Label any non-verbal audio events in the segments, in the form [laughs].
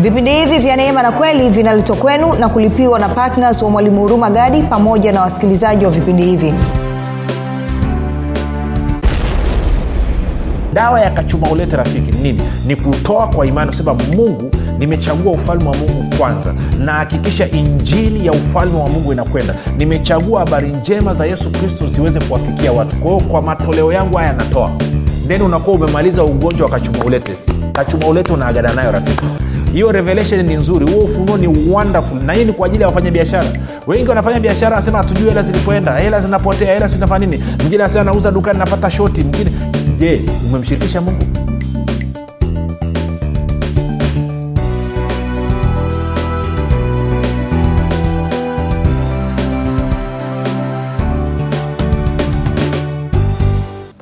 vipindi hivi vya neema na kweli vinaletwa kwenu na kulipiwa na ptns wa mwalimu huruma gadi pamoja na wasikilizaji wa vipindi hivi. Dawa ya kachumaulete rafiki nini? Ni kutoa kwa imani kusema mungu nimechagua ufalme wa mungu kwanza. Na hakikisha injili ya ufalme wa mungu inakwenda. Nimechagua habari njema za yesu kristo ziweze kuwafikia watu. Kwa hiyo kwa matoleo yangu haya natoa. Then unakuwa umemaliza ugonjwa wa kachumaulete kachumaulete unaagana nayo rafiki hiyo revelation ni nzuri huo ufunuo ni wonderful. Na hii ni kwa ajili ya wafanya biashara wengi wanafanya biashara wanasema hatujui hela zilipoenda hela zinapotea hela sinafanya nini? Mwingine anasema nauza dukani napata shoti. Mwingine je umemshirikisha mungu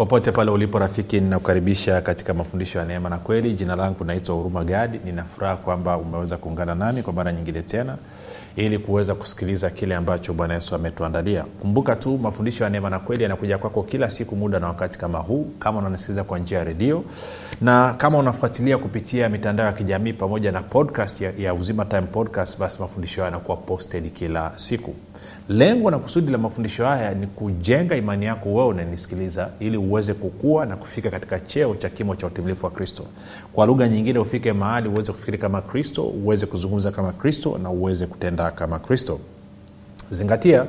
popote pale ulipo rafiki ninakukaribisha katika mafundisho ya neema na kweli. Jina langu naitwa huruma gadi. Ninafuraha kwamba umeweza kuungana nami kwa mara nyingine tena ili kuweza kusikiliza kile ambacho bwana yesu ametuandalia. Kumbuka tu mafundisho ya neema na kweli yanakuja kwako kila siku muda na wakati kama huu kama unanisikiliza kwa njia ya redio na kama unafuatilia kupitia mitandao ya kijamii pamoja na podcast ya, ya uzima time podcast basi mafundisho hayo yanakuwa posted kila siku lengo na kusudi la mafundisho haya ni kujenga imani yako wewe unanisikiliza ili uweze kukua na kufika katika cheo cha kimo cha utimilifu wa kristo. Kwa lugha nyingine ufike mahali uweze kufikiri kama kristo uweze kuzungumza kama kristo na uweze kutenda kama kristo. Zingatia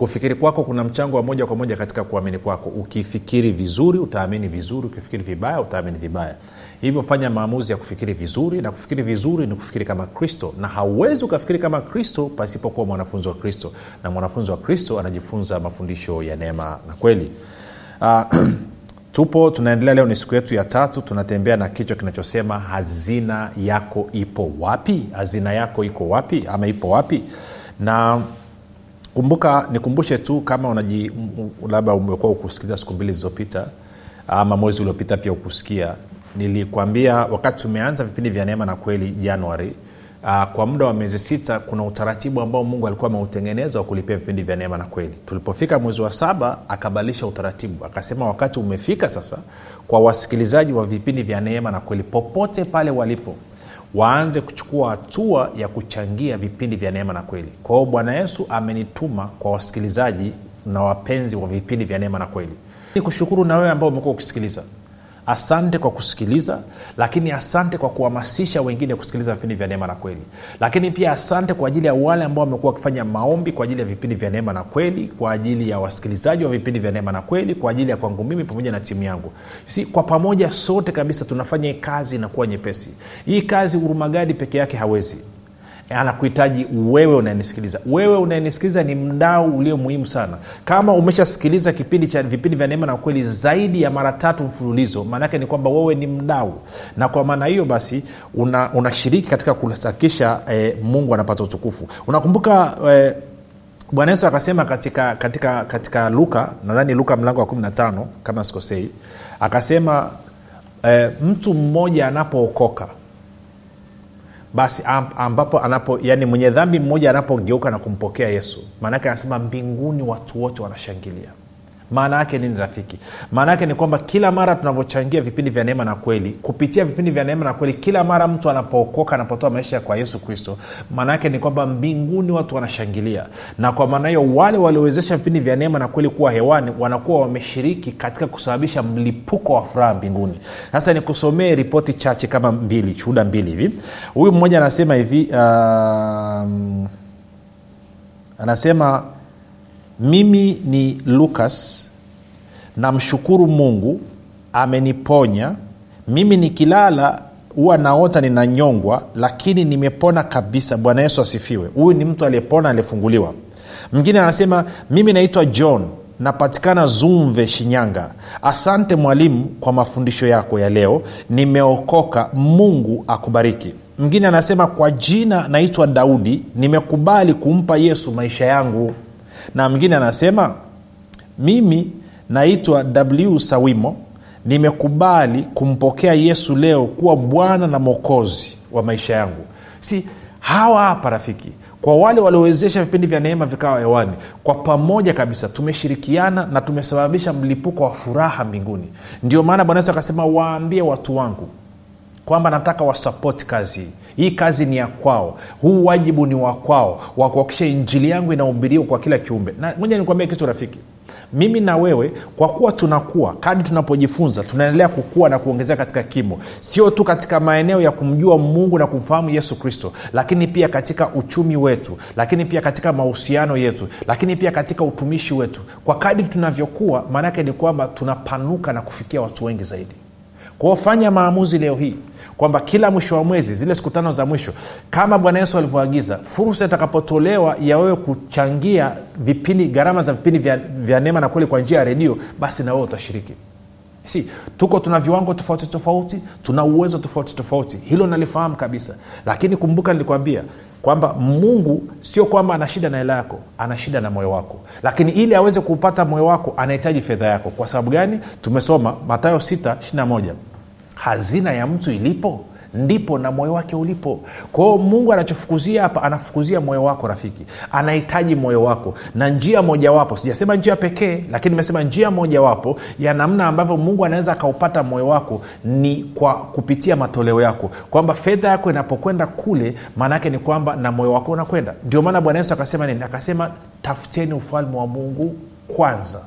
kufikiri kwako kuna mchango wa moja kwa moja katika kuamini kwako. Ukifikiri vizuri utaamini vizuri. Ukifikiri vibaya utaamini vibaya. Hivyo fanya maamuzi ya kufikiri vizuri na kufikiri vizuri ni kufikiri kama kristo. Na hauwezi ukafikiri kama kristo pasipokuwa mwanafunzi wa kristo. Na mwanafunzi wa kristo anajifunza mafundisho ya neema na kweli. Uh, [clears throat] tupo tunaendelea leo ni siku yetu ya tatu. Tunatembea na kichwa kinachosema hazina yako ipo wapi? Hazina yako iko wapi? Ama ipo wapi? Na kumbuka nikumbushe tu kama labda umekuwa ukusikiliza siku mbili zilizopita ama mwezi uliopita pia ukusikia nilikwambia wakati tumeanza vipindi vya neema na kweli januari uh, kwa muda wa miezi sita kuna utaratibu ambao mungu alikuwa ameutengeneza wa kulipia vipindi vya neema na kweli. Tulipofika mwezi wa saba akabadilisha utaratibu akasema wakati umefika sasa kwa wasikilizaji wa vipindi vya neema na kweli popote pale walipo waanze kuchukua hatua ya kuchangia vipindi vya neema na kweli. Kwa hiyo bwana yesu amenituma kwa wasikilizaji na wapenzi wa vipindi vya neema na kweli. Ni kushukuru na wewe ambao umekuwa ukisikiliza asante kwa kusikiliza lakini asante kwa kuhamasisha wengine kusikiliza vipindi vya neema na kweli. Lakini pia asante kwa ajili ya wale ambao wamekuwa wakifanya maombi kwa ajili ya vipindi vya neema na kweli kwa ajili ya wasikilizaji wa vipindi vya neema na kweli kwa ajili ya kwangu mimi pamoja na timu yangu. Si kwa pamoja sote kabisa tunafanya kazi inakuwa nyepesi. Hii kazi hurumagadi peke yake hawezi anakuhitaji wewe unayenisikiliza. Wewe unayenisikiliza ni mdau ulio muhimu sana. Kama umeshasikiliza kipindi cha vipindi vya neema na kweli zaidi ya mara tatu mfululizo maanaake ni kwamba wewe ni mdau. Na kwa maana hiyo basi unashiriki una katika kuhakikisha eh, mungu anapata utukufu unakumbuka eh, bwana yesu akasema katika katika katika luka nadhani luka mlango wa 15 kama sikosei akasema eh, mtu mmoja anapookoka basi ambapo anapo yani mwenye dhambi mmoja anapogeuka na kumpokea yesu. Maanaake anasema mbinguni watu wote wanashangilia maana yake nini rafiki? Maana yake ni kwamba kila mara tunavyochangia vipindi vya neema na kweli kupitia vipindi vya neema na kweli kila mara mtu anapookoka anapotoa maisha kwa yesu kristo maana yake ni kwamba mbinguni watu wanashangilia. Na kwa maana hiyo wale waliowezesha vipindi vya neema na kweli kuwa hewani wanakuwa wameshiriki katika kusababisha mlipuko wa furaha mbinguni. Sasa nikusomee ripoti chache kama mbili shuhuda mbili hivi. Huyu mmoja anasema hivi uh, anasema mimi ni lukas. Namshukuru mungu ameniponya. Mimi nikilala huwa naota ninanyongwa lakini nimepona kabisa. Bwana yesu asifiwe. Huyu ni mtu aliyepona aliyefunguliwa. Mwingine anasema mimi naitwa john napatikana zumve shinyanga. Asante mwalimu kwa mafundisho yako ya leo. Nimeokoka. Mungu akubariki. Mwingine anasema kwa jina naitwa daudi nimekubali kumpa yesu maisha yangu na mwingine anasema mimi naitwa w. Sawimo nimekubali kumpokea yesu leo kuwa bwana na mwokozi wa maisha yangu. Si hawa hapa rafiki kwa wale waliowezesha vipindi vya neema vikawa hewani kwa pamoja kabisa tumeshirikiana na tumesababisha mlipuko wa furaha mbinguni. Ndio maana bwana yesu akasema waambie watu wangu kwamba nataka wasapoti kazi. Hii kazi ni ya kwao. Huu wajibu ni wa kwao wa kuhakikisha injili yangu inahubiriwa kwa kila kiumbe. Na moja nikuambia kitu rafiki. Mimi na wewe kwa kuwa tunakuwa kadi tunapojifunza tunaendelea kukua na kuongezea katika kimo. Sio tu katika maeneo ya kumjua mungu na kumfahamu yesu kristo lakini pia katika uchumi wetu lakini pia katika mahusiano yetu lakini pia katika utumishi wetu. Kwa kadi tunavyokuwa maanaake ni kwamba tunapanuka na kufikia watu wengi zaidi kwao fanya maamuzi leo hii kwamba kila mwisho wa mwezi zile siku tano za mwisho kama bwana yesu alivyoagiza fursa itakapotolewa ya wewe kuchangia vipindi gharama za vipindi vya, vya neema na kweli kwa njia ya redio basi na wewe utashiriki. Si tuko tuna viwango tofauti tofauti tuna uwezo tofauti tofauti. Hilo nalifahamu kabisa. Lakini kumbuka nilikwambia kwamba mungu sio kwamba ana shida na hela yako ana shida na moyo wako. Lakini ili aweze kuupata moyo wako anahitaji fedha yako. Kwa sababu gani? Tumesoma matayo 6 hazina ya mtu ilipo ndipo na moyo wake ulipo. Kwao mungu anachofukuzia hapa anafukuzia moyo wako rafiki. Anahitaji moyo wako na njia mojawapo sijasema njia pekee lakini nimesema njia mojawapo ya namna ambavyo mungu anaweza akaupata moyo wako ni kwa kupitia matoleo yako. Kwamba fedha yako inapokwenda kule maanaake ni kwamba na moyo wako unakwenda. Ndio maana bwana yesu akasema nini? Akasema tafuteni ufalme wa mungu kwanza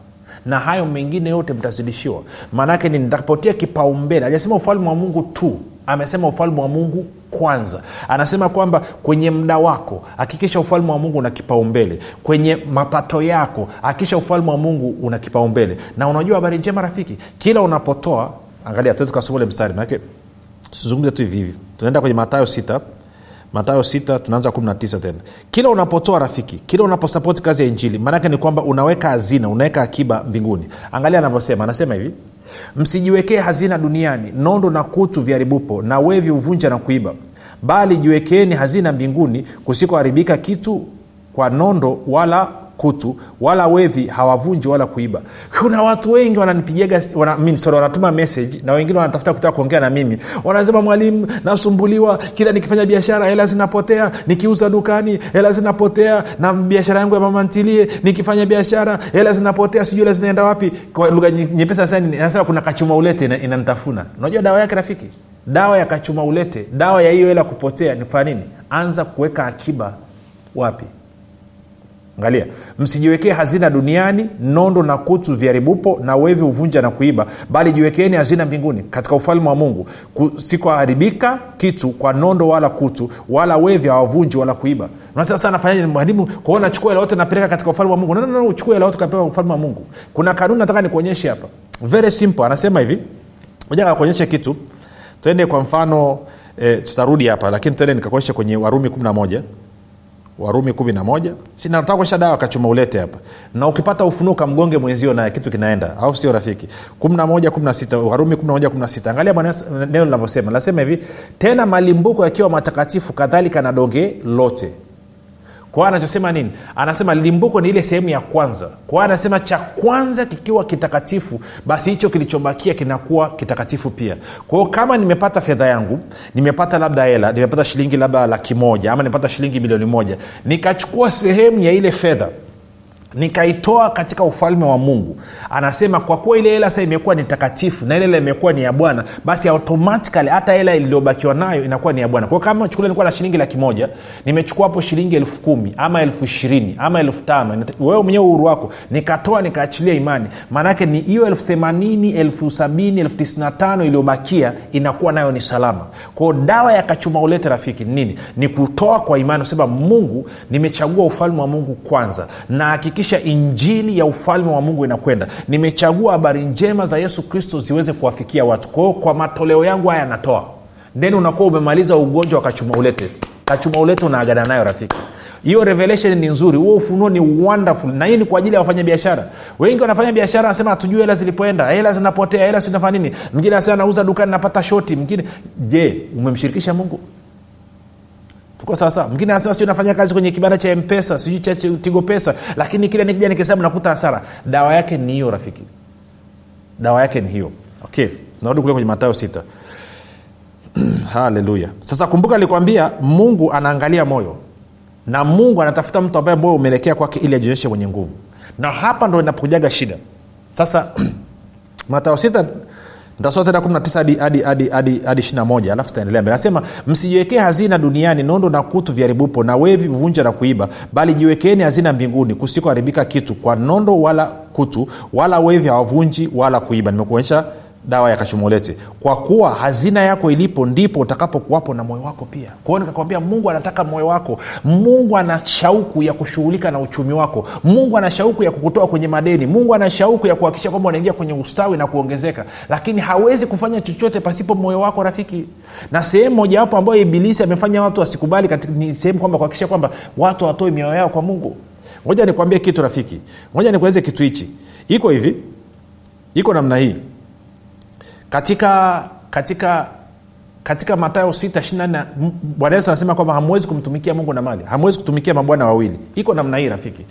na hayo mengine yote mtazidishiwa. Maanaake ni nitapotia kipaumbele. Ajasema ufalme wa mungu tu. Amesema ufalme wa mungu kwanza. Anasema kwamba kwenye mda wako hakikisha ufalme wa mungu una kipaumbele. Kwenye mapato yako hakikisha ufalme wa mungu una kipaumbele. Na unajua habari njema rafiki kila unapotoa angalia tu tukasoma ule mstari manake sizungumze tu hivi tunaenda kwenye matayo sita matayo 6 tunaanza 19 tena. Kila unapotoa rafiki kila unaposapoti kazi ya injili maanake ni kwamba unaweka hazina unaweka akiba mbinguni. Angalia anavyosema anasema hivi msijiwekee hazina duniani nondo na kutu vyaribupo na wevi uvunja na kuiba. Bali jiwekeeni hazina mbinguni kusikoharibika kitu kwa nondo wala kutu wala wevi hawavunji wala kuiba. Kuna watu wengi wananipigiaga wana, wanatuma message na wengine wanatafuta kutaka kuongea na mimi. Wanasema mwalimu nasumbuliwa kila nikifanya biashara hela zinapotea nikiuza dukani hela zinapotea na biashara yangu ya mamantilie nikifanya biashara hela zinapotea sijui hela zinaenda wapi. Kwa lugha nyepesa sana nasema kuna kachuma ulete inanitafuna. Ina unajua dawa yake rafiki? Dawa ya kachuma ulete dawa ya hiyo hela kupotea ni kufanya nini? Anza kuweka akiba wapi angalia msijiwekee hazina duniani nondo na kutu vyaribupo na wevi huvunja na kuiba bali jiwekeeni hazina mbinguni katika ufalme wa mungu. Sikuharibika kitu kwa nondo wala kutu wala wevi hawavunji wala kuiba. Sasa nafanyaje mwalimu kwao nachukua hela yote napeleka katika ufalme wa mungu. No, no, no, uchukue kapeleka ufalme wa mungu. Kuna kanuni nataka nikuonyeshe hapa. Very simple anasema hivi. Moja kakuonyeshe kitu. Twende kwa mfano e, tutarudi hapa lakini twende nikakuonyeshe kwenye warumi 11 warumi 11 sinataka kuesha dawa kachuma ulete hapa. Na ukipata ufunuka mgonge mwenzio naye kitu kinaenda. Au sio rafiki? 11 16 warumi 11 16 angalia neno linavyosema. Nasema hivi tena malimbuko yakiwa matakatifu kadhalika na donge lote kwa anachosema nini? Anasema limbuko ni ile sehemu ya kwanza. Kwa anasema cha kwanza kikiwa kitakatifu basi hicho kilichobakia kinakuwa kitakatifu pia. Kwa kama nimepata fedha yangu nimepata labda hela nimepata shilingi labda laki moja ama nimepata shilingi milioni moja nikachukua sehemu ya ile fedha nikaitoa katika ufalme wa mungu. Anasema kwa kuwa ile hela sasa imekuwa ni takatifu na ile hela imekuwa ni ya bwana basi automatikali hata hela iliyobakiwa nayo inakuwa ni ya bwana. Kwao kama chukulia nilikuwa na shilingi laki moja nimechukua hapo shilingi elfu kumi ama elfu ishirini ama elfu tano. Wewe mwenyewe uhuru wako. Nikatoa nikaachilia imani. Maanaake ni hiyo elfu themanini elfu sabini elfu tisini tano iliyobakia inakuwa nayo ni salama. Kwao dawa ya kachuma ulete rafiki nini? Ni kutoa kwa imani sema mungu nimechagua ufalme wa mungu kwanza. Na hakikisha injili ya ufalme wa mungu inakwenda. Nimechagua habari njema za yesu kristo ziweze kuwafikia watu. Kwao kwa matoleo yangu haya natoa. Then unakuwa umemaliza ugonjwa wa kachuma ulete. Kachuma ulete unaagana nayo rafiki. Hiyo revelation ni nzuri. Huo ufunuo ni wonderful. Na hii ni kwa ajili ya wafanya biashara wengi wanafanya biashara anasema hatujui hela zilipoenda. Hela zinapotea hela sinafanya nini mwingine anasema nauza dukani napata shoti. Mwingine je umemshirikisha mungu tuko sawasawa mwingine anasema sijui nafanya kazi kwenye kibanda cha mpesa sijui cha tigo pesa. Lakini kila nikija nikihesabu nakuta hasara. Dawa yake ni hiyo rafiki. Dawa yake ni hiyo. Okay narudi kule kwenye matayo sita. [clears throat] Haleluya. Sasa kumbuka alikwambia mungu anaangalia moyo. Na mungu anatafuta mtu ambaye moyo umeelekea kwake ili ajionyeshe mwenye nguvu. Na hapa ndo inapokujaga shida. Sasa [clears throat] matayo sita ntasoma tena 19 hadi hadi hadi hadi hadi 21 alafu tutaendelea mbele. Anasema msijiwekee hazina duniani nondo na kutu vyaribupo na wevi vunja na kuiba bali jiwekeeni hazina mbinguni kusikoharibika kitu kwa nondo wala kutu wala wevi hawavunji wala kuiba. Nimekuonyesha dawa ya kachumolete kwa kuwa hazina yako ilipo ndipo utakapokuwapo na moyo wako pia. Kwao nikakwambia mungu anataka moyo wako. Mungu ana shauku ya kushughulika na uchumi wako. Mungu ana shauku ya kukutoa kwenye madeni. Mungu ana shauku ya kuhakikisha kwamba unaingia kwenye ustawi na kuongezeka. Lakini hawezi kufanya chochote pasipo moyo wako rafiki. Na sehemu mojawapo ambayo ibilisi amefanya watu wasikubali ni sehemu kwamba kuhakikisha kwamba watu watoe mioyo yao kwa mungu. Ngoja nikwambie kitu rafiki. Ngoja nikueleze kitu hichi. Iko hivi. Iko namna hii katika katika katika matayo 6 bwana yesu anasema kwamba hamwezi kumtumikia mungu na mali hamwezi kutumikia mabwana wawili. Iko namna hii rafiki.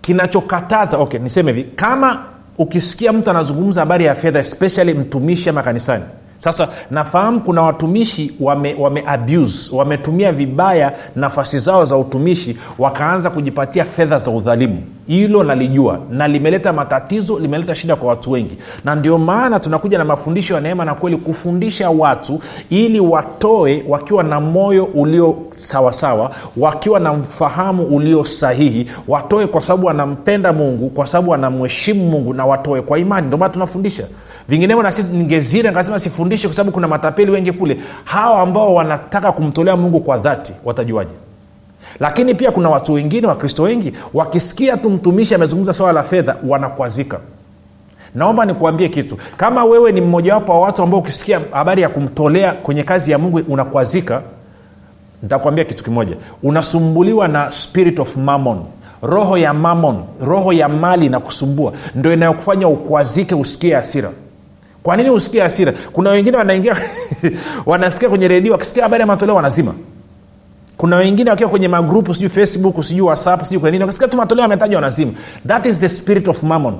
Kinachokataza okay niseme hivi kama ukisikia mtu anazungumza habari ya fedha especially mtumishi ama kanisani sasa nafahamu kuna watumishi wame, wame abuse wametumia vibaya nafasi zao za utumishi wakaanza kujipatia fedha za udhalimu. Hilo nalijua na limeleta matatizo limeleta shida kwa watu wengi. Na ndio maana tunakuja na mafundisho ya neema na kweli kufundisha watu ili watoe wakiwa na moyo ulio sawasawa wakiwa na mfahamu ulio sahihi watoe kwa sababu wanampenda mungu kwa sababu wanamheshimu mungu na watoe kwa imani. Ndio maana tunafundisha vinginevyo nasi ningezira nikasema sifundishe kwa sababu kuna matapeli wengi kule. Hawa ambao wanataka kumtolea mungu kwa dhati watajuaje? Lakini pia kuna watu wengine wakristo wengi wakisikia tu mtumishi amezungumza swala la fedha wanakwazika. Naomba nikuambie kitu. Kama wewe ni mmojawapo wa watu ambao ukisikia habari ya kumtolea kwenye kazi ya mungu unakwazika nitakwambia kitu kimoja. Unasumbuliwa na spirit of mammon. Roho ya mammon roho ya mali na kusumbua. Ndo inayokufanya ukwazike usikie hasira kwa nini usikie hasira? Kuna wengine wanaingia [laughs] wanasikia kwenye redio wakisikia habari ya matoleo wanazima. Kuna wengine wakiwa kwenye magrupu sijui facebook sijui whatsapp sijui kwenye nini wakisikia tu matoleo yametajwa wanazima. That is the spirit of mammon.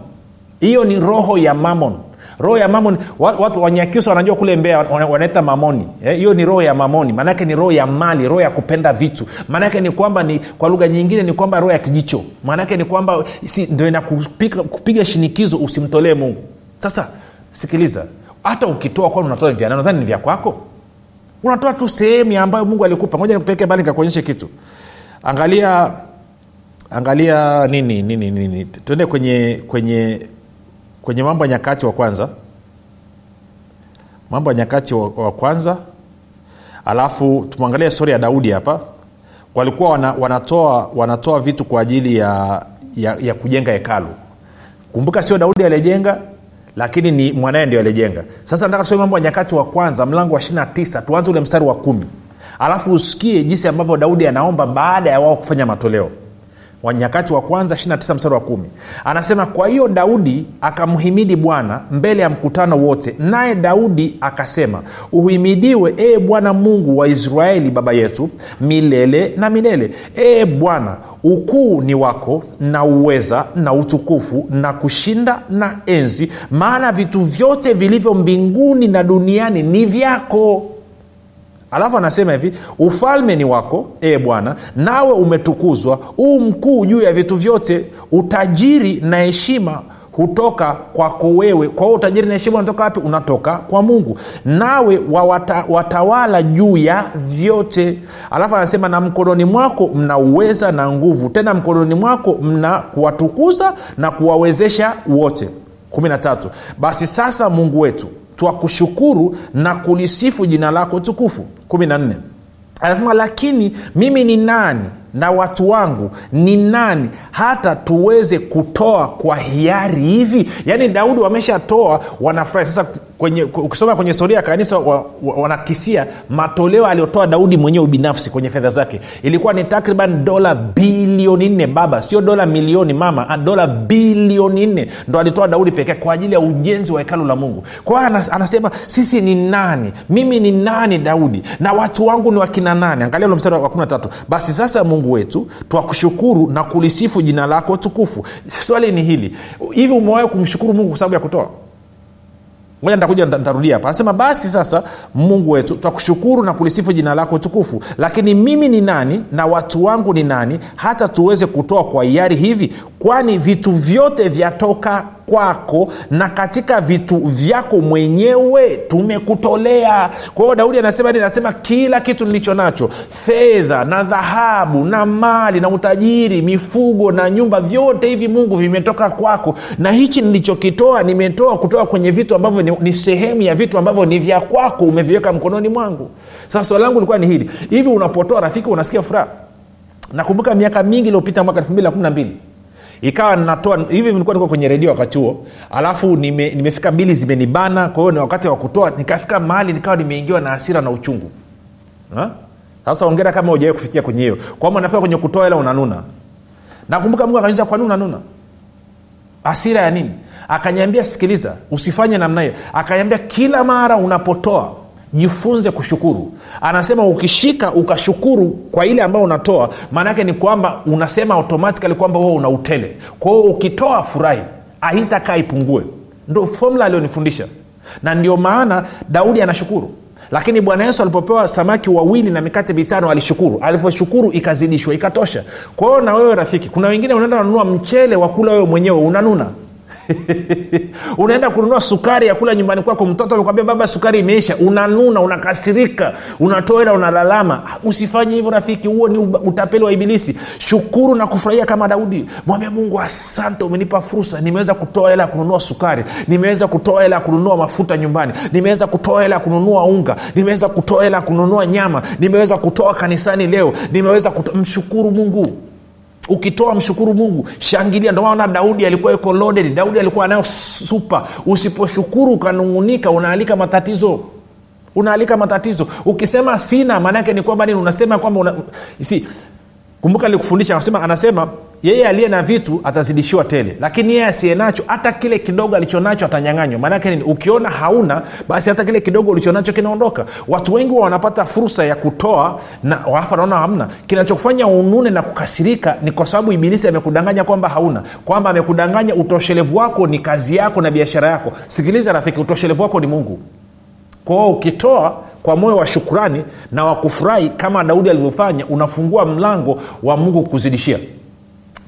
Hiyo ni roho ya mammon. Roho ya mamoni watu wanyakyusa wanajua kule mbea wanaita mamoni Eh, ni roho ya mamoni maanake ni roho ya mali roho ya kupenda vitu. Maanake ni kwamba ni kwa lugha nyingine ni kwamba roho ya kijicho. Maanake ni kwamba si, ndo inakupiga kupiga shinikizo usimtolee mungu. Sasa sikiliza hata ukitoa kwani unatoa vya nani? nadhani ni vya kwako? Unatoa tu sehemu ambayo mungu alikupa. Moja nikupeleke bali nikakuonyeshe kitu. Angalia angalia nini nini nini. Tuende kwenye kwenye kwenye mambo ya nyakati wa kwanza. Mambo ya nyakati wa, wa kwanza. Alafu tumwangalia stori ya daudi hapa. Walikuwa wana, wanatoa wanatoa vitu kwa ajili ya, ya, ya kujenga hekalu. Kumbuka sio daudi aliyejenga lakini ni mwanaye ndio alijenga. Sasa nataka tusome mambo ya nyakati wa kwanza mlango wa 29 tuanze ule mstari wa kumi. Alafu usikie jinsi ambavyo daudi anaomba baada ya wao kufanya matoleo wanyakati wa kwanza 29 mstari wa kumi. Anasema kwa hiyo daudi akamhimidi bwana mbele ya mkutano wote naye daudi akasema uhimidiwe ee bwana mungu wa israeli baba yetu milele na milele. Ee bwana ukuu ni wako na uweza na utukufu na kushinda na enzi maana vitu vyote vilivyo mbinguni na duniani ni vyako alafu anasema hivi ufalme ni wako ee bwana nawe umetukuzwa huu mkuu juu ya vitu vyote. Utajiri na heshima hutoka kwako wewe. Kwa hiyo utajiri na heshima unatoka wapi? Unatoka kwa mungu. Nawe wawata, watawala juu ya vyote. Alafu anasema na mkononi mwako mna uweza na nguvu. Tena mkononi mwako mna kuwatukuza na kuwawezesha wote. 13 basi sasa mungu wetu twakushukuru na kulisifu jina lako tukufu. 14 anasema lakini mimi ni nani na watu wangu ni nani hata tuweze kutoa kwa hiari hivi? Yaani daudi wameshatoa wanafurahi. Sasa kwenye, ukisoma kwenye historia ya kanisa wa, wa, wanakisia matoleo aliyotoa daudi mwenyewe binafsi kwenye fedha zake. Ilikuwa ni takriban dola bilioni nne. Baba sio dola milioni mama ah, dola bilioni nne ndo alitoa daudi pekee kwa ajili ya ujenzi wa hekalu la mungu. Kwa hiyo anasema sisi ni nani? Mimi ni nani daudi? Na watu wangu ni wakina nane angalia mstari wa 13 basi sasa mungu wetu twakushukuru na kulisifu jina lako tukufu. Swali ni hili. Hivi umewahi kumshukuru mungu kwa sababu ya kutoa moja nitakuja ntarudia hapa. Anasema basi sasa mungu wetu twakushukuru na kulisifu jina lako tukufu. Lakini mimi ni nani na watu wangu ni nani hata tuweze kutoa kwa hiari hivi? Kwani vitu vyote vyatoka kwako na katika vitu vyako mwenyewe tumekutolea. Kwa hiyo daudi anasema ni anasema kila kitu nilicho nacho fedha na dhahabu na mali na utajiri mifugo na nyumba vyote hivi mungu vimetoka kwako. Na hichi nilichokitoa nimetoa kutoka kwenye vitu ambavyo ni, ni sehemu ya vitu ambavyo ni vya kwako umeviweka mkononi mwangu. Sasa swali langu likuwa ni hili. Hivi unapotoa rafiki unasikia furaha? Nakumbuka miaka mingi iliyopita mwaka elfu mbili na kumi na mbili ikawa natoa hivi nilikuwa niko kwenye redio wakati huo alafu nime, nimefika bili zimenibana kwa hiyo ni wakati wa kutoa nikafika mahali nikawa nimeingiwa na hasira na uchungu. Ha? sasa ongera kama ujawai kufikia kwenye hiyo. Kwamba nafika kwenye kutoa hela unanuna. Nakumbuka mungu akaniuliza kwa unanuna? Hasira ya nini? Akanyambia sikiliza usifanye namna hiyo. Akanyambia kila mara unapotoa jifunze kushukuru. Anasema ukishika ukashukuru kwa ile ambayo unatoa maanaake ni kwamba unasema automatikali kwamba huo una utele. Kwa hiyo ukitoa furahi aitakaa ipungue. Ndo fomula aliyonifundisha. Na ndio maana daudi anashukuru. Lakini bwana yesu alipopewa samaki wawili na mikate mitano alishukuru. Alivyoshukuru ikazidishwa ikatosha. Kwa hiyo na wewe rafiki kuna wengine unaenda unanunua mchele wa kula wewe mwenyewe unanuna [laughs] unaenda kununua sukari ya kula nyumbani kwako mtoto amekwambia baba sukari imeisha. Unanuna unakasirika unatoela unalalama. Usifanye hivyo rafiki huo ni utapeli wa ibilisi. Shukuru na kufurahia kama daudi. Mwambia mungu asante umenipa fursa. Nimeweza kutoa hela ya kununua sukari. Nimeweza kutoa hela ya kununua mafuta nyumbani. Nimeweza kutoa hela ya kununua unga. Nimeweza kutoa hela ya kununua nyama. Nimeweza kutoa kanisani leo. Nimeweza kuto... mshukuru mungu ukitoa mshukuru mungu shangilia. Ndio maana daudi alikuwa yuko loaded. Daudi alikuwa anayo supa usiposhukuru ukanungunika unaalika matatizo. Unaalika matatizo. Ukisema sina maanaake ni kwamba nini? Unasema kwamba una, si kumbuka nilikufundisha anasema anasema yeye aliye na vitu atazidishiwa tele. Lakini yeye asiye nacho hata kile kidogo alichonacho atanyanganywa. Maanake nini? Ukiona hauna basi hata kile kidogo ulichonacho kinaondoka. Watu wengi wa wanapata fursa ya kutoa na wafa naona hamna. Kinachokufanya unune na kukasirika ni kwa sababu ibilisi amekudanganya kwamba hauna. Kwamba amekudanganya utoshelevu wako ni kazi yako na biashara yako. Sikiliza rafiki utoshelevu wako ni mungu. Kwao ukitoa kwa moyo wa shukrani na wa kufurahi kama daudi alivyofanya unafungua mlango wa mungu kuzidishia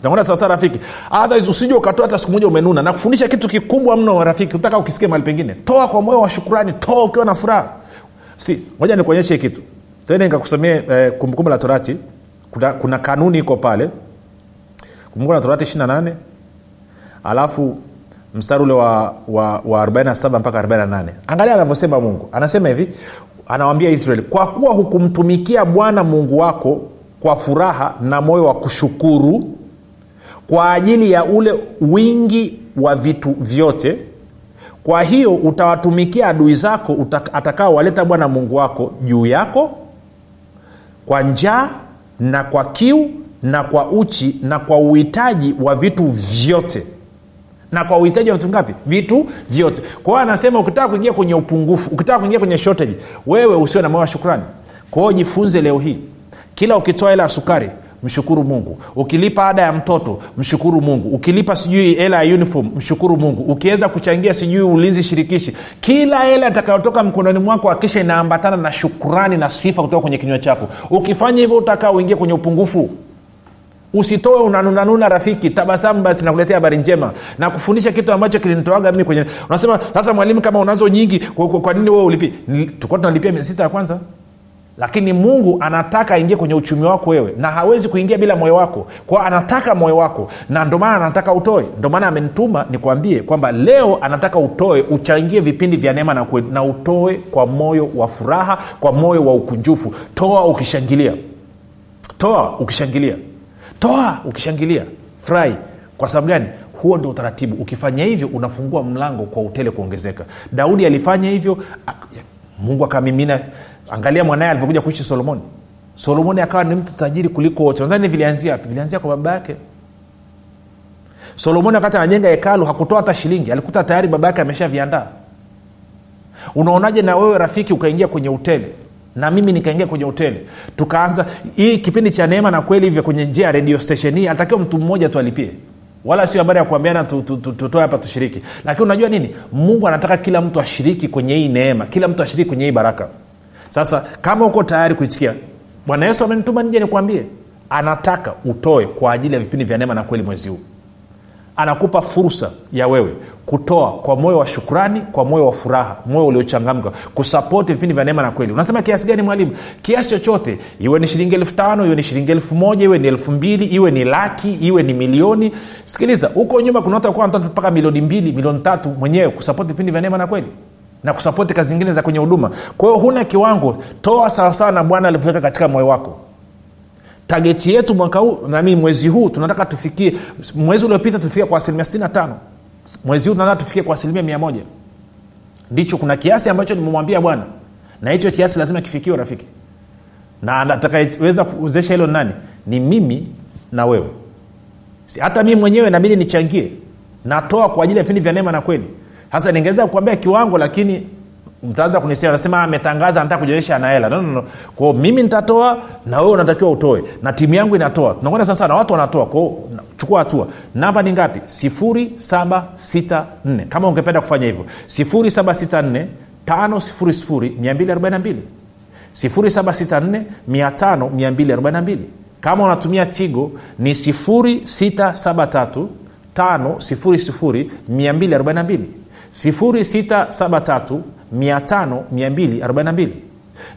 naona sasa rafiki. Otherwise usije ukatoa hata siku moja umenuna. Na kitu kikubwa mno rafiki. Utaka ukisikia mahali pengine toa kwa moyo wa shukurani toa ukiwa na furaha. Si moja nikuonyeshe kitu. Tende nikakusomia eh, kumbukumbu la torati. Kuna, kuna kanuni iko pale. Kumbukumbu la torati 28 alafu mstari ule wa, wa, wa 47 mpaka 48 angalia anavyosema mungu. Anasema hivi anawambia israeli kwa kuwa hukumtumikia bwana mungu wako kwa furaha na moyo wa kushukuru kwa ajili ya ule wingi wa vitu vyote. Kwa hiyo utawatumikia adui zako atakaowaleta bwana mungu wako juu yako kwa njaa na kwa kiu na kwa uchi na kwa uhitaji wa vitu vyote. Na kwa uhitaji wa vitu ngapi? Vitu vyote. Kwa hiyo anasema ukitaka kuingia kwenye upungufu ukitaka kuingia kwenye shortage wewe usiwe na moyo wa shukrani. Kwa hiyo jifunze leo hii kila ukitoa hela ya sukari mshukuru mungu. Ukilipa ada ya mtoto mshukuru mungu. Ukilipa sijui hela ya uniform mshukuru mungu. Ukiweza kuchangia sijui ulinzi shirikishi kila hela itakayotoka mkononi mwako akisha inaambatana na shukrani na sifa kutoka kwenye kinywa chako. Ukifanya hivyo utakaa uingie kwenye upungufu. Usitoe unanunanuna rafiki tabasamu basi nakuletea habari njema. Na kufundisha kitu ambacho kilinitoaga mimi kwenye unasema sasa mwalimu kama unazo nyingi kwa, kwa, kwa nini wewe ulipi? Tulikuwa tunalipia sita ya kwanza lakini mungu anataka aingie kwenye uchumi wako wewe na hawezi kuingia bila moyo wako. Kwao anataka moyo wako na ndomaana anataka utoe. Ndomaana amenituma nikwambie kwamba leo anataka utoe uchangie vipindi vya neema na, na utoe kwa moyo wa furaha kwa moyo wa ukunjufu. Toa ukishangilia. Toa ukishangilia. Toa ukishangilia. Furahi kwa sababu gani? Huo ndio utaratibu. Ukifanya hivyo unafungua mlango kwa utele kuongezeka. Daudi alifanya hivyo. Mungu akamimina angalia mwanaye alivyokuja kuishi solomoni. Solomoni akawa ni mtu tajiri kuliko wote. Nadhani vilianzia vilianzia kwa baba yake. Solomoni wakati anajenga hekalu hakutoa hata shilingi. Alikuta tayari baba yake ameshaviandaa. Unaonaje na wewe rafiki ukaingia kwenye hoteli? Na mimi nikaingia kwenye hoteli. Tukaanza hii kipindi cha neema na kweli hivyo kwenye njia ya radio station hii anatakiwa mtu mmoja tu alipie. Wala sio habari ya kuambiana tutoe tu, tu, tu, hapa tushiriki. Lakini unajua nini? Mungu anataka kila mtu ashiriki kwenye hii neema. Kila mtu ashiriki kwenye hii baraka sasa kama uko tayari kuitikia bwana yesu amenituma nije nikwambie anataka utoe kwa ajili ya vipindi vya neema na kweli mwezi huu. Anakupa fursa ya wewe kutoa kwa moyo wa shukrani kwa moyo wa furaha moyo uliochangamka kusapoti vipindi vya neema na kweli. Unasema kiasi gani mwalimu? Kiasi chochote. Iwe ni shilingi elfu tano iwe ni shilingi elfu moja iwe ni elfu mbili iwe ni laki iwe ni milioni. Sikiliza huko nyuma kuna watu mpaka milioni mbili milioni tatu mwenyewe kusapoti vipindi vya neema na kweli na kusapoti kazi zingine za kwenye huduma. Kwa hiyo huna kiwango toa sawasawa na bwana alivyoweka katika moyo wako. Tageti yetu mwaka huu nami mwezi huu tunataka tufikie mwezi uliopita tufikie kwa asilimia 65 mwezi huu tunataka tufikie kwa asilimia mia moja. Ndicho kuna kiasi ambacho nimemwambia bwana na hicho kiasi lazima kifikiwe rafiki. Na atakayeweza kuwezesha hilo nani? Ni mimi na wewe. Hata mii mwenyewe nabidi nichangie. Natoa kwa ajili ya vipindi vya neema na kweli sasa ningeweza kukwambia kiwango lakini mtaanza kunisema nasema ametangaza anataka kujionyesha ana hela. No, no, no. kwao mimi nitatoa na wewe unatakiwa utoe. Na timu yangu inatoa. Tunakwenda sasa na watu wanatoa. Kwao chukua hatua. Namba ni ngapi? 764 kama ungependa kufanya hivyo. 764 5242 764 5242 kama unatumia tigo ni 673 5242 673 5242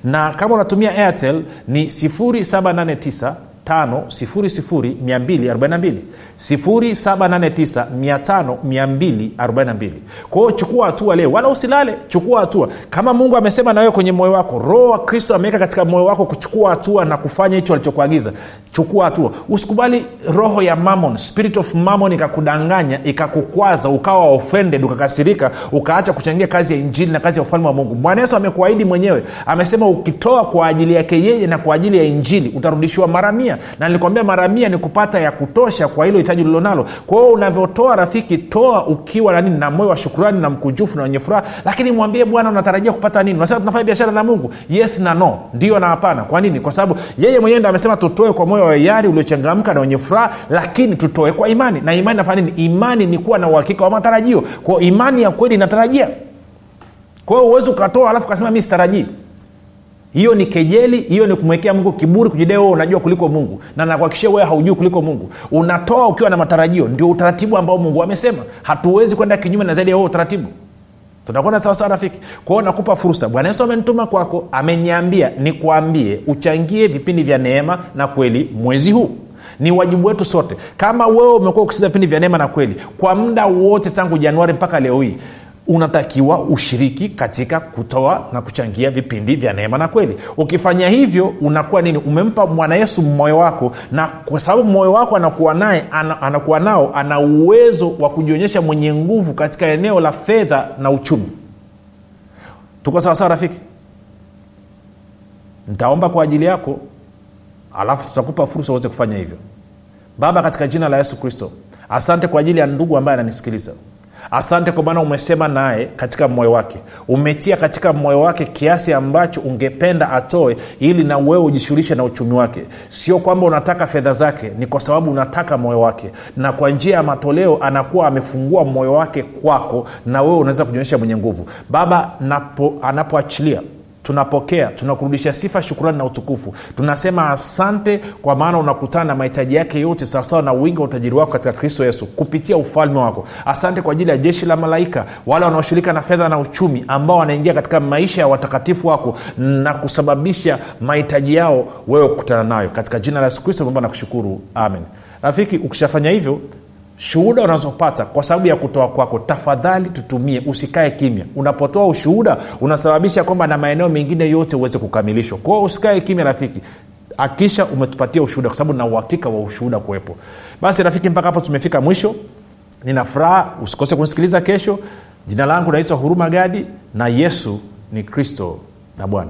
na kama unatumia airtel ni 789 5242 789 kwa hiyo chukua hatua leo wala usilale chukua hatua. Kama mungu amesema na kwenye moyo wako roho wa kristo ameweka katika moyo wako kuchukua hatua na kufanya hicho alichokuagiza chukua hatua. Usikubali roho ya mammon spirit of mammon ikakudanganya ikakukwaza ukawa offended ukakasirika ukaacha kuchangia kazi ya injili na kazi ya ufalme wa mungu. Bwana yesu amekuahidi mwenyewe amesema ukitoa kwa ajili yake yeye na kwa ajili ya injili utarudishiwa mara mia na nilikwambia mara mia ni kupata ya kutosha kwa hilo hitaji ulilonalo kwa unavyotoa rafiki toa ukiwa na nini na moyo wa shukurani na mkunjufu na wenye furaha. Lakini mwambie bwana unatarajia kupata nini? Unasema tunafanya biashara na mungu? Yes na no. Ndio na hapana. Kwa nini? Kwa sababu yeye mwenyewe ndo amesema tutoe kwa moyo wa hiari uliochangamka na wenye furaha lakini tutoe kwa imani. Na imani nafanya nini? Imani ni kuwa na uhakika wa matarajio. Kwao imani ya kweli inatarajia. Kwa hiyo uwezi ukatoa alafu ukasema mi sitarajii hiyo ni kejeli hiyo ni kumwekea mungu kiburi kujidai wewe unajua kuliko mungu. Na nakuhakikishia wewe haujui kuliko mungu. Unatoa ukiwa na matarajio. Ndio utaratibu ambao mungu amesema. Hatuwezi kwenda kinyume na zaidi ya huo utaratibu. Tunakwenda sawasawa rafiki? Kwao nakupa fursa. Bwana yesu amenituma kwako ameniambia nikuambie uchangie vipindi vya neema na kweli mwezi huu. Ni wajibu wetu sote. Kama wewe umekuwa ukisiza vipindi vya neema na kweli kwa muda wote tangu januari mpaka leo hii unatakiwa ushiriki katika kutoa na kuchangia vipindi vya neema na kweli. Ukifanya hivyo unakuwa nini? Umempa mwana yesu moyo wako na kwa sababu moyo wako anakuwa naye ana, anakuwa nao ana uwezo wa kujionyesha mwenye nguvu katika eneo la fedha na uchumi. Tuko sawasawa rafiki? Nitaomba kwa ajili yako alafu tutakupa fursa uweze kufanya hivyo. Baba katika jina la yesu kristo asante kwa ajili ya ndugu ambaye ananisikiliza asante kwa maana umesema naye katika moyo wake. Umetia katika moyo wake kiasi ambacho ungependa atoe ili na wewe ujishughulishe na uchumi wake. Sio kwamba unataka fedha zake ni kwa sababu unataka moyo wake. Na kwa njia ya matoleo anakuwa amefungua moyo wake kwako na wewe unaweza kujionyesha mwenye nguvu. Baba anapoachilia anapoachilia tunapokea tunakurudisha sifa shukurani na utukufu. Tunasema asante kwa maana unakutana na mahitaji yake yote sawasawa na wingi wa utajiri wako katika kristo yesu kupitia ufalme wako. Asante kwa ajili ya jeshi la malaika wale wanaoshirika na fedha na uchumi ambao wanaingia katika maisha ya watakatifu wako na kusababisha mahitaji yao wewe kukutana nayo. Katika jina la yesu kristo na kushukuru. Amen. Rafiki ukishafanya hivyo shuhuda unazopata kwa sababu ya kutoa kwako tafadhali tutumie usikae kimya. Unapotoa ushuhuda unasababisha kwamba na maeneo mengine yote uweze kukamilishwa. Kwao usikae kimya rafiki. Akisha umetupatia ushuhuda kwa sababu na uhakika wa ushuhuda kuwepo. Basi rafiki mpaka hapo tumefika mwisho. Nina furaha. Usikose kunisikiliza kesho. Jina langu naitwa huruma gadi na yesu ni kristo na bwana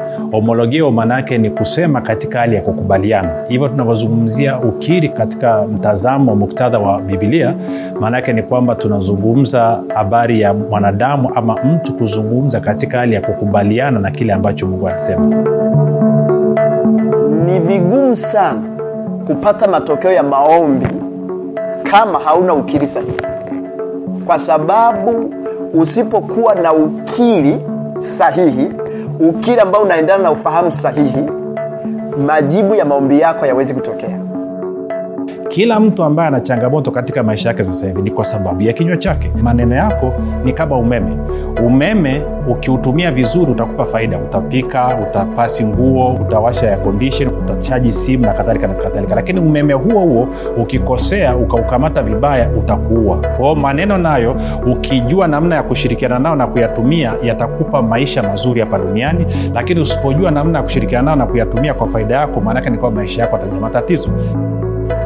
homologeo maana ni kusema katika hali ya kukubaliana. Hivyo tunavyozungumzia ukiri katika mtazamo muktadha wa bibilia maana ni kwamba tunazungumza habari ya mwanadamu ama mtu kuzungumza katika hali ya kukubaliana na kile ambacho mungu anasema. Ni vigumu sana kupata matokeo ya maombi kama hauna ukiri sahihi. Kwa sababu usipokuwa na ukiri sahihi ukiri ambao unaendana na ufahamu sahihi majibu ya maombi yako hayawezi kutokea kila mtu ambaye ana changamoto katika maisha yake sasa hivi ni kwa sababu ya kinywa chake. Maneno yako ni kama umeme. Umeme ukiutumia vizuri utakupa faida. Utapika utapasi nguo utawasha ya condition utachaji simu na kadhalika na kadhalika. Lakini umeme huo huo ukikosea ukaukamata vibaya utakuua. Kwao maneno nayo ukijua namna ya kushirikiana nao na kuyatumia yatakupa maisha mazuri hapa duniani. Lakini usipojua namna ya kushirikiana nao na kuyatumia kwa faida yako maanake ni kwamba maisha yako atajua matatizo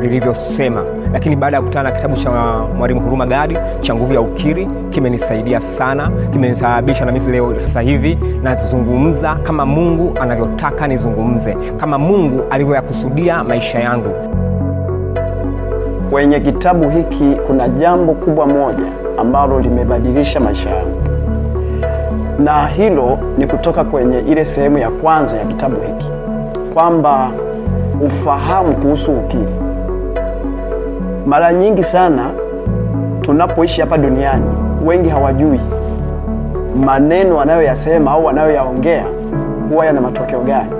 lilivyosema lakini baada ya kukutana na kitabu cha mwalimu huruma gadi cha nguvu ya ukiri kimenisaidia sana kimenisababisha na mimi leo sasa hivi nazungumza kama mungu anavyotaka nizungumze kama mungu alivyoyakusudia maisha yangu. Kwenye kitabu hiki kuna jambo kubwa moja ambalo limebadilisha maisha yangu. Na hilo ni kutoka kwenye ile sehemu ya kwanza ya kitabu hiki kwamba ufahamu kuhusu ukiri mara nyingi sana tunapoishi hapa duniani wengi hawajui maneno wanayoyasema au wanayoyaongea huwa yana matokeo gani.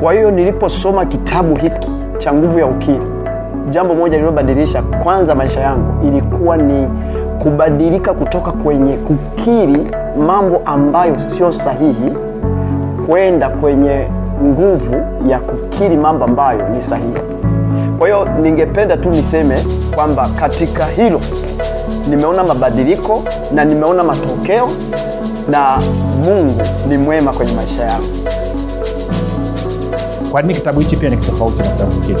Kwa hiyo niliposoma kitabu hiki cha nguvu ya ukiri jambo moja lililobadilisha kwanza maisha yangu ilikuwa ni kubadilika kutoka kwenye kukiri mambo ambayo sio sahihi kwenda kwenye nguvu ya kukiri mambo ambayo ni sahihi kwa hiyo ningependa tu niseme kwamba katika hilo nimeona mabadiliko na nimeona matokeo na mungu ni mwema kwenye maisha yangu. Kwa nini kitabu hichi pia ni tofauti na kitabu kingine